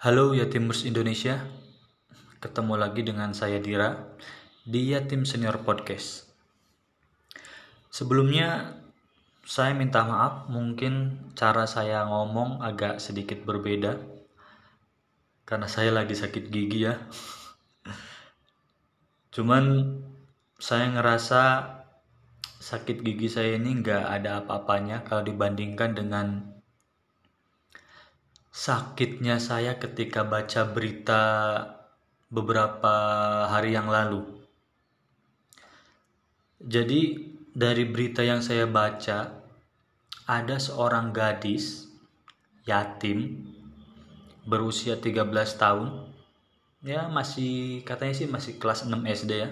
Halo Yatimers Indonesia, ketemu lagi dengan saya Dira di Yatim Senior Podcast. Sebelumnya saya minta maaf, mungkin cara saya ngomong agak sedikit berbeda karena saya lagi sakit gigi ya. Cuman saya ngerasa sakit gigi saya ini nggak ada apa-apanya kalau dibandingkan dengan sakitnya saya ketika baca berita beberapa hari yang lalu. Jadi dari berita yang saya baca ada seorang gadis yatim berusia 13 tahun. Ya masih katanya sih masih kelas 6 SD ya.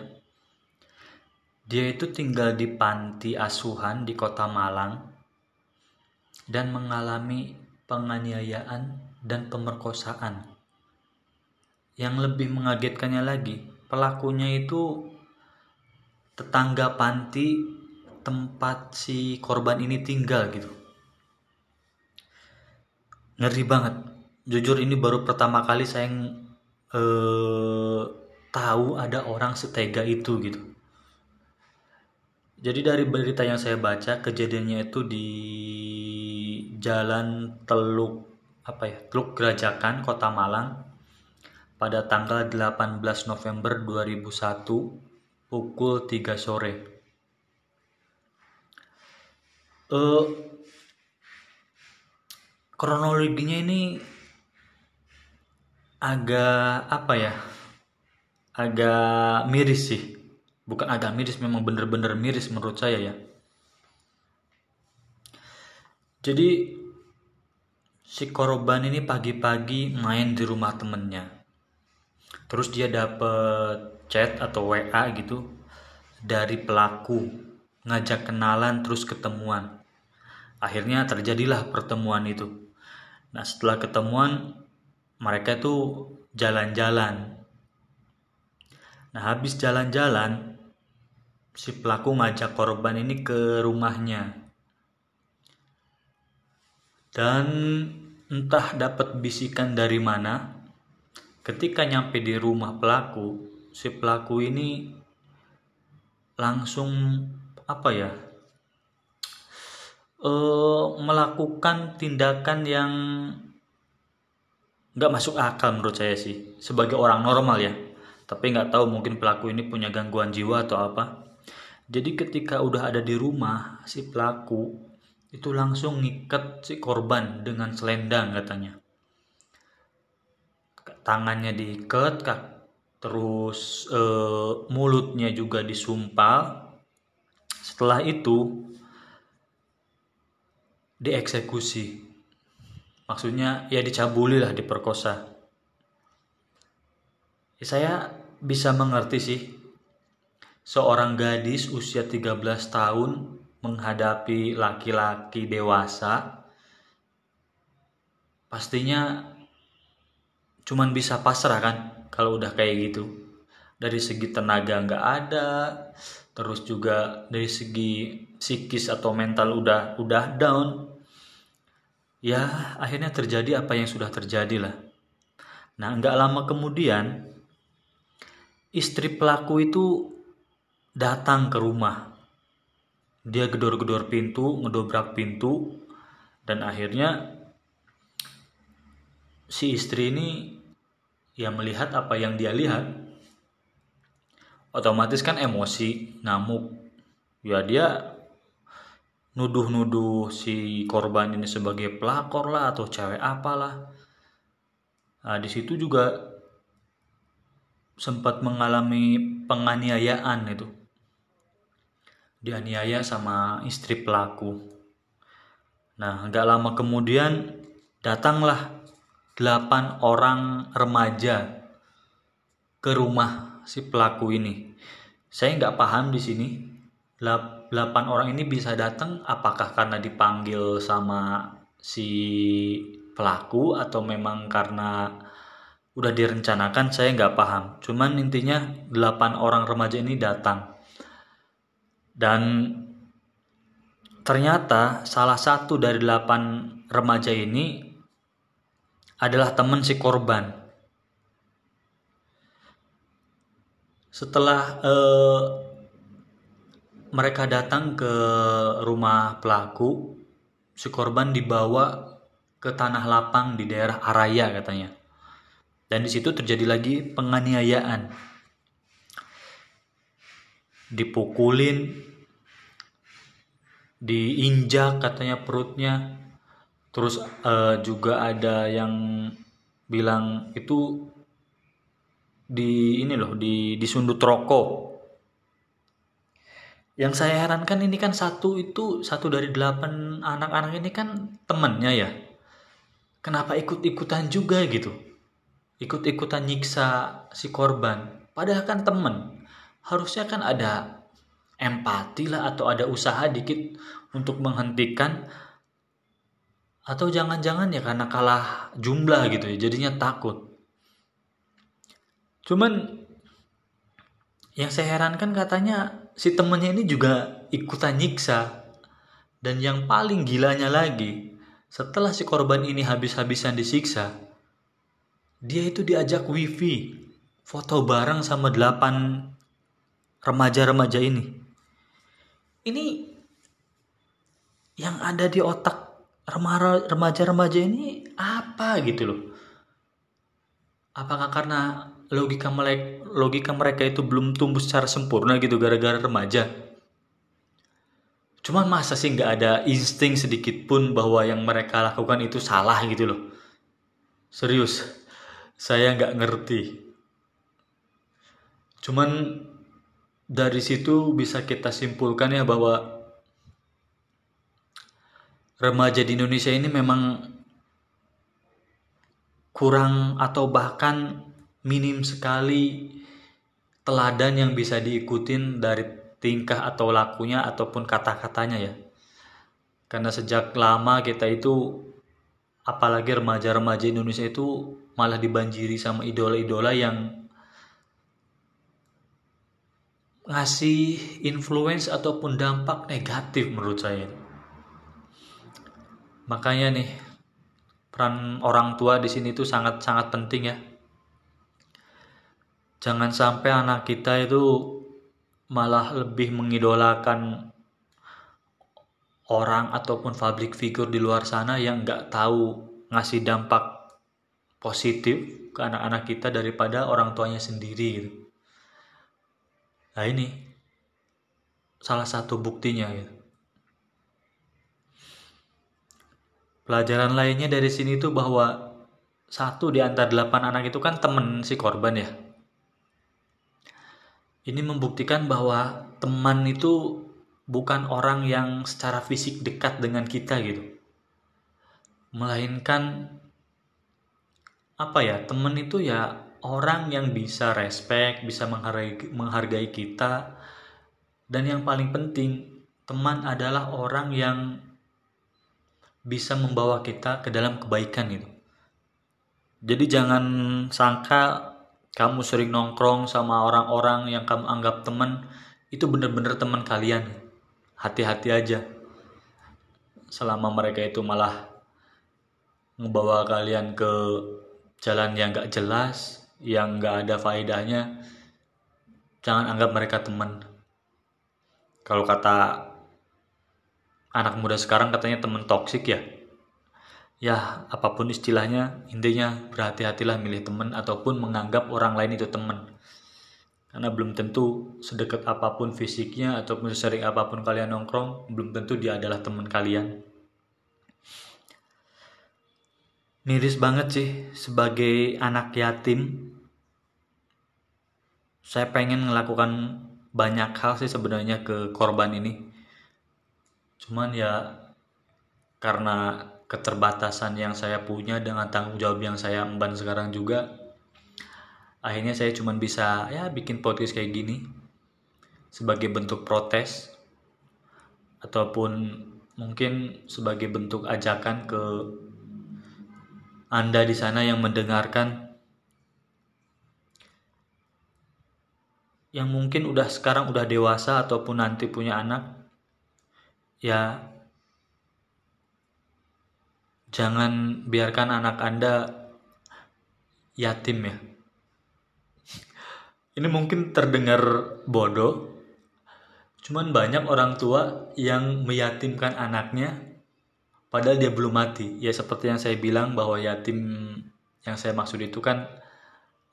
Dia itu tinggal di panti asuhan di Kota Malang dan mengalami penganiayaan, dan pemerkosaan. Yang lebih mengagetkannya lagi, pelakunya itu tetangga panti tempat si korban ini tinggal gitu. Ngeri banget. Jujur ini baru pertama kali saya eh, tahu ada orang setega itu gitu. Jadi dari berita yang saya baca, kejadiannya itu di Jalan Teluk apa ya Teluk Gerajakan Kota Malang pada tanggal 18 November 2001 pukul 3 sore. Uh, kronologinya ini agak apa ya? Agak miris sih. Bukan agak miris, memang bener-bener miris menurut saya ya jadi si korban ini pagi-pagi main di rumah temennya. Terus dia dapet chat atau WA gitu dari pelaku ngajak kenalan terus ketemuan. Akhirnya terjadilah pertemuan itu. Nah setelah ketemuan mereka itu jalan-jalan. Nah habis jalan-jalan si pelaku ngajak korban ini ke rumahnya dan entah dapat bisikan dari mana, ketika nyampe di rumah pelaku, si pelaku ini langsung apa ya? Uh, melakukan tindakan yang nggak masuk akal menurut saya sih sebagai orang normal ya tapi nggak tahu mungkin pelaku ini punya gangguan jiwa atau apa jadi ketika udah ada di rumah si pelaku itu langsung ngikat si korban dengan selendang katanya. Tangannya diikat terus e, mulutnya juga disumpal. Setelah itu dieksekusi. Maksudnya ya dicabuli lah diperkosa. Ya, saya bisa mengerti sih seorang gadis usia 13 tahun menghadapi laki-laki dewasa pastinya cuman bisa pasrah kan kalau udah kayak gitu. Dari segi tenaga nggak ada terus juga dari segi psikis atau mental udah udah down ya akhirnya terjadi apa yang sudah terjadi lah. Nah nggak lama kemudian istri pelaku itu datang ke rumah dia gedor-gedor pintu, ngedobrak pintu, dan akhirnya si istri ini ya melihat apa yang dia lihat, otomatis kan emosi, ngamuk, ya dia nuduh-nuduh si korban ini sebagai pelakor lah atau cewek apalah. Nah, di situ juga sempat mengalami penganiayaan itu dianiaya sama istri pelaku. Nah, gak lama kemudian datanglah delapan orang remaja ke rumah si pelaku ini. Saya nggak paham di sini. Delapan orang ini bisa datang apakah karena dipanggil sama si pelaku atau memang karena udah direncanakan saya nggak paham. Cuman intinya delapan orang remaja ini datang dan ternyata salah satu dari delapan remaja ini adalah teman si korban. Setelah eh, mereka datang ke rumah pelaku, si korban dibawa ke tanah lapang di daerah Araya katanya. Dan di situ terjadi lagi penganiayaan. Dipukulin, diinjak katanya perutnya. Terus uh, juga ada yang bilang itu di ini loh di disundut rokok. Yang saya herankan ini kan satu itu satu dari delapan anak-anak ini kan temennya ya. Kenapa ikut-ikutan juga gitu? Ikut-ikutan nyiksa si korban. Padahal kan temen harusnya kan ada empati lah atau ada usaha dikit untuk menghentikan atau jangan-jangan ya karena kalah jumlah gitu ya jadinya takut Cuman yang saya herankan katanya si temennya ini juga ikutan nyiksa. Dan yang paling gilanya lagi, setelah si korban ini habis-habisan disiksa, dia itu diajak wifi, foto bareng sama delapan remaja-remaja ini. Ini yang ada di otak remaja-remaja ini apa gitu loh. Apakah karena logika mereka logika mereka itu belum tumbuh secara sempurna gitu gara-gara remaja cuman masa sih nggak ada insting sedikit pun bahwa yang mereka lakukan itu salah gitu loh serius saya nggak ngerti cuman dari situ bisa kita simpulkan ya bahwa remaja di Indonesia ini memang kurang atau bahkan minim sekali teladan yang bisa diikutin dari tingkah atau lakunya ataupun kata-katanya ya. Karena sejak lama kita itu apalagi remaja-remaja Indonesia itu malah dibanjiri sama idola-idola yang ngasih influence ataupun dampak negatif menurut saya. Makanya nih peran orang tua di sini tuh sangat sangat penting ya jangan sampai anak kita itu malah lebih mengidolakan orang ataupun public figure di luar sana yang nggak tahu ngasih dampak positif ke anak-anak kita daripada orang tuanya sendiri gitu. Nah ini salah satu buktinya gitu. Pelajaran lainnya dari sini tuh bahwa satu di antara delapan anak itu kan temen si korban ya ini membuktikan bahwa teman itu bukan orang yang secara fisik dekat dengan kita gitu. Melainkan apa ya? Teman itu ya orang yang bisa respect, bisa menghargai menghargai kita dan yang paling penting, teman adalah orang yang bisa membawa kita ke dalam kebaikan gitu. Jadi jangan sangka kamu sering nongkrong sama orang-orang yang kamu anggap teman itu bener-bener teman kalian hati-hati aja selama mereka itu malah ngebawa kalian ke jalan yang gak jelas yang gak ada faedahnya jangan anggap mereka teman. Kalau kata anak muda sekarang katanya teman toksik ya. Ya apa pun istilahnya intinya berhati-hatilah milih teman ataupun menganggap orang lain itu teman. Karena belum tentu sedekat apa pun fisiknya ataupun sering apa pun kalian nongkrong belum tentu dia adalah teman kalian miris banget sih sebagai anak yatim saya pengen melakukan banyak hal sih sebenarnya ke korban ini. Cuman ya karena keterbatasan yang saya punya dengan tanggung jawab yang saya emban sekarang juga akhirnya saya cuma bisa ya bikin podcast kayak gini sebagai bentuk protes ataupun mungkin sebagai bentuk ajakan ke Anda di sana yang mendengarkan. Yang mungkin udah sekarang udah dewasa ataupun nanti punya anak ya Jangan biarkan anak Anda yatim ya. Ini mungkin terdengar bodoh cuman banyak orang tua yang meyatimkan anaknya padahal dia belum mati. Ya seperti yang saya bilang bahwa yatim yang saya maksud itu kan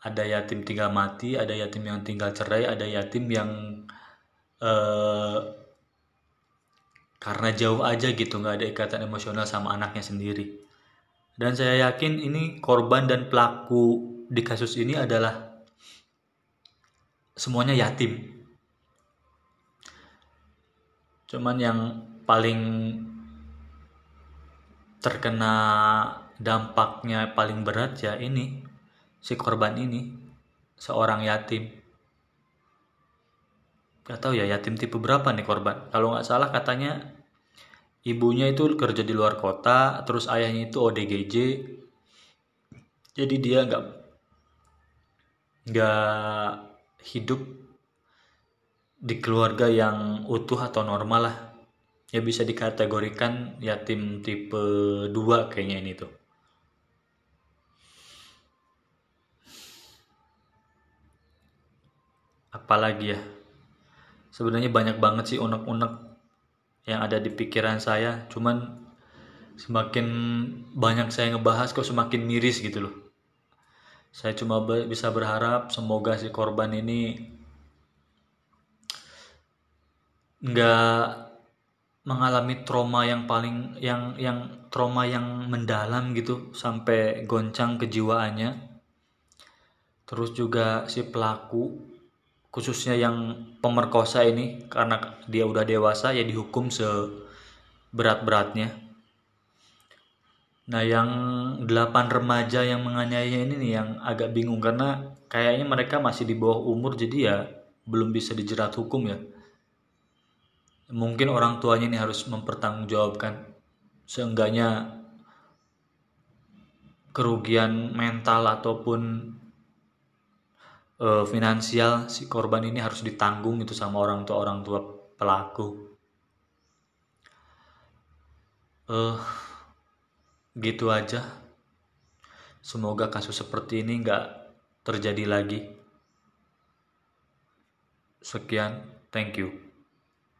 ada yatim tinggal mati ada yatim yang tinggal cerai ada yatim yang eh, karena jauh aja gitu nggak ada ikatan emosional sama anaknya sendiri. Dan saya yakin ini korban dan pelaku di kasus ini adalah semuanya yatim. Cuman yang paling terkena dampaknya paling berat ya ini si korban ini seorang yatim. Gak tahu ya yatim tipe berapa nih korban. Kalau nggak salah katanya ibunya itu kerja di luar kota terus ayahnya itu ODGJ jadi dia nggak nggak hidup di keluarga yang utuh atau normal lah ya bisa dikategorikan yatim tipe 2 kayaknya ini tuh. Apalagi ya? Sebenarnya banyak banget sih unek-unek yang ada di pikiran saya. Cuman semakin banyak saya ngebahas kok semakin miris gitu loh. Saya cuma bisa berharap semoga si korban ini nggak mengalami trauma yang paling yang yang trauma yang mendalam gitu sampai goncang kejiwaannya terus juga si pelaku khususnya yang pemerkosa ini karena dia udah dewasa ya dihukum seberat-beratnya. Nah yang delapan remaja yang menganiaya ini nih yang agak bingung karena kayaknya mereka masih di bawah umur jadi ya belum bisa dijerat hukum ya. Mungkin orang tuanya ini harus mempertanggungjawabkan seenggaknya kerugian mental ataupun uh, finansial si korban ini harus ditanggung itu sama orang tua orang tua pelaku. Uh, gitu aja. Semoga kasus seperti ini nggak terjadi lagi. Sekian thank you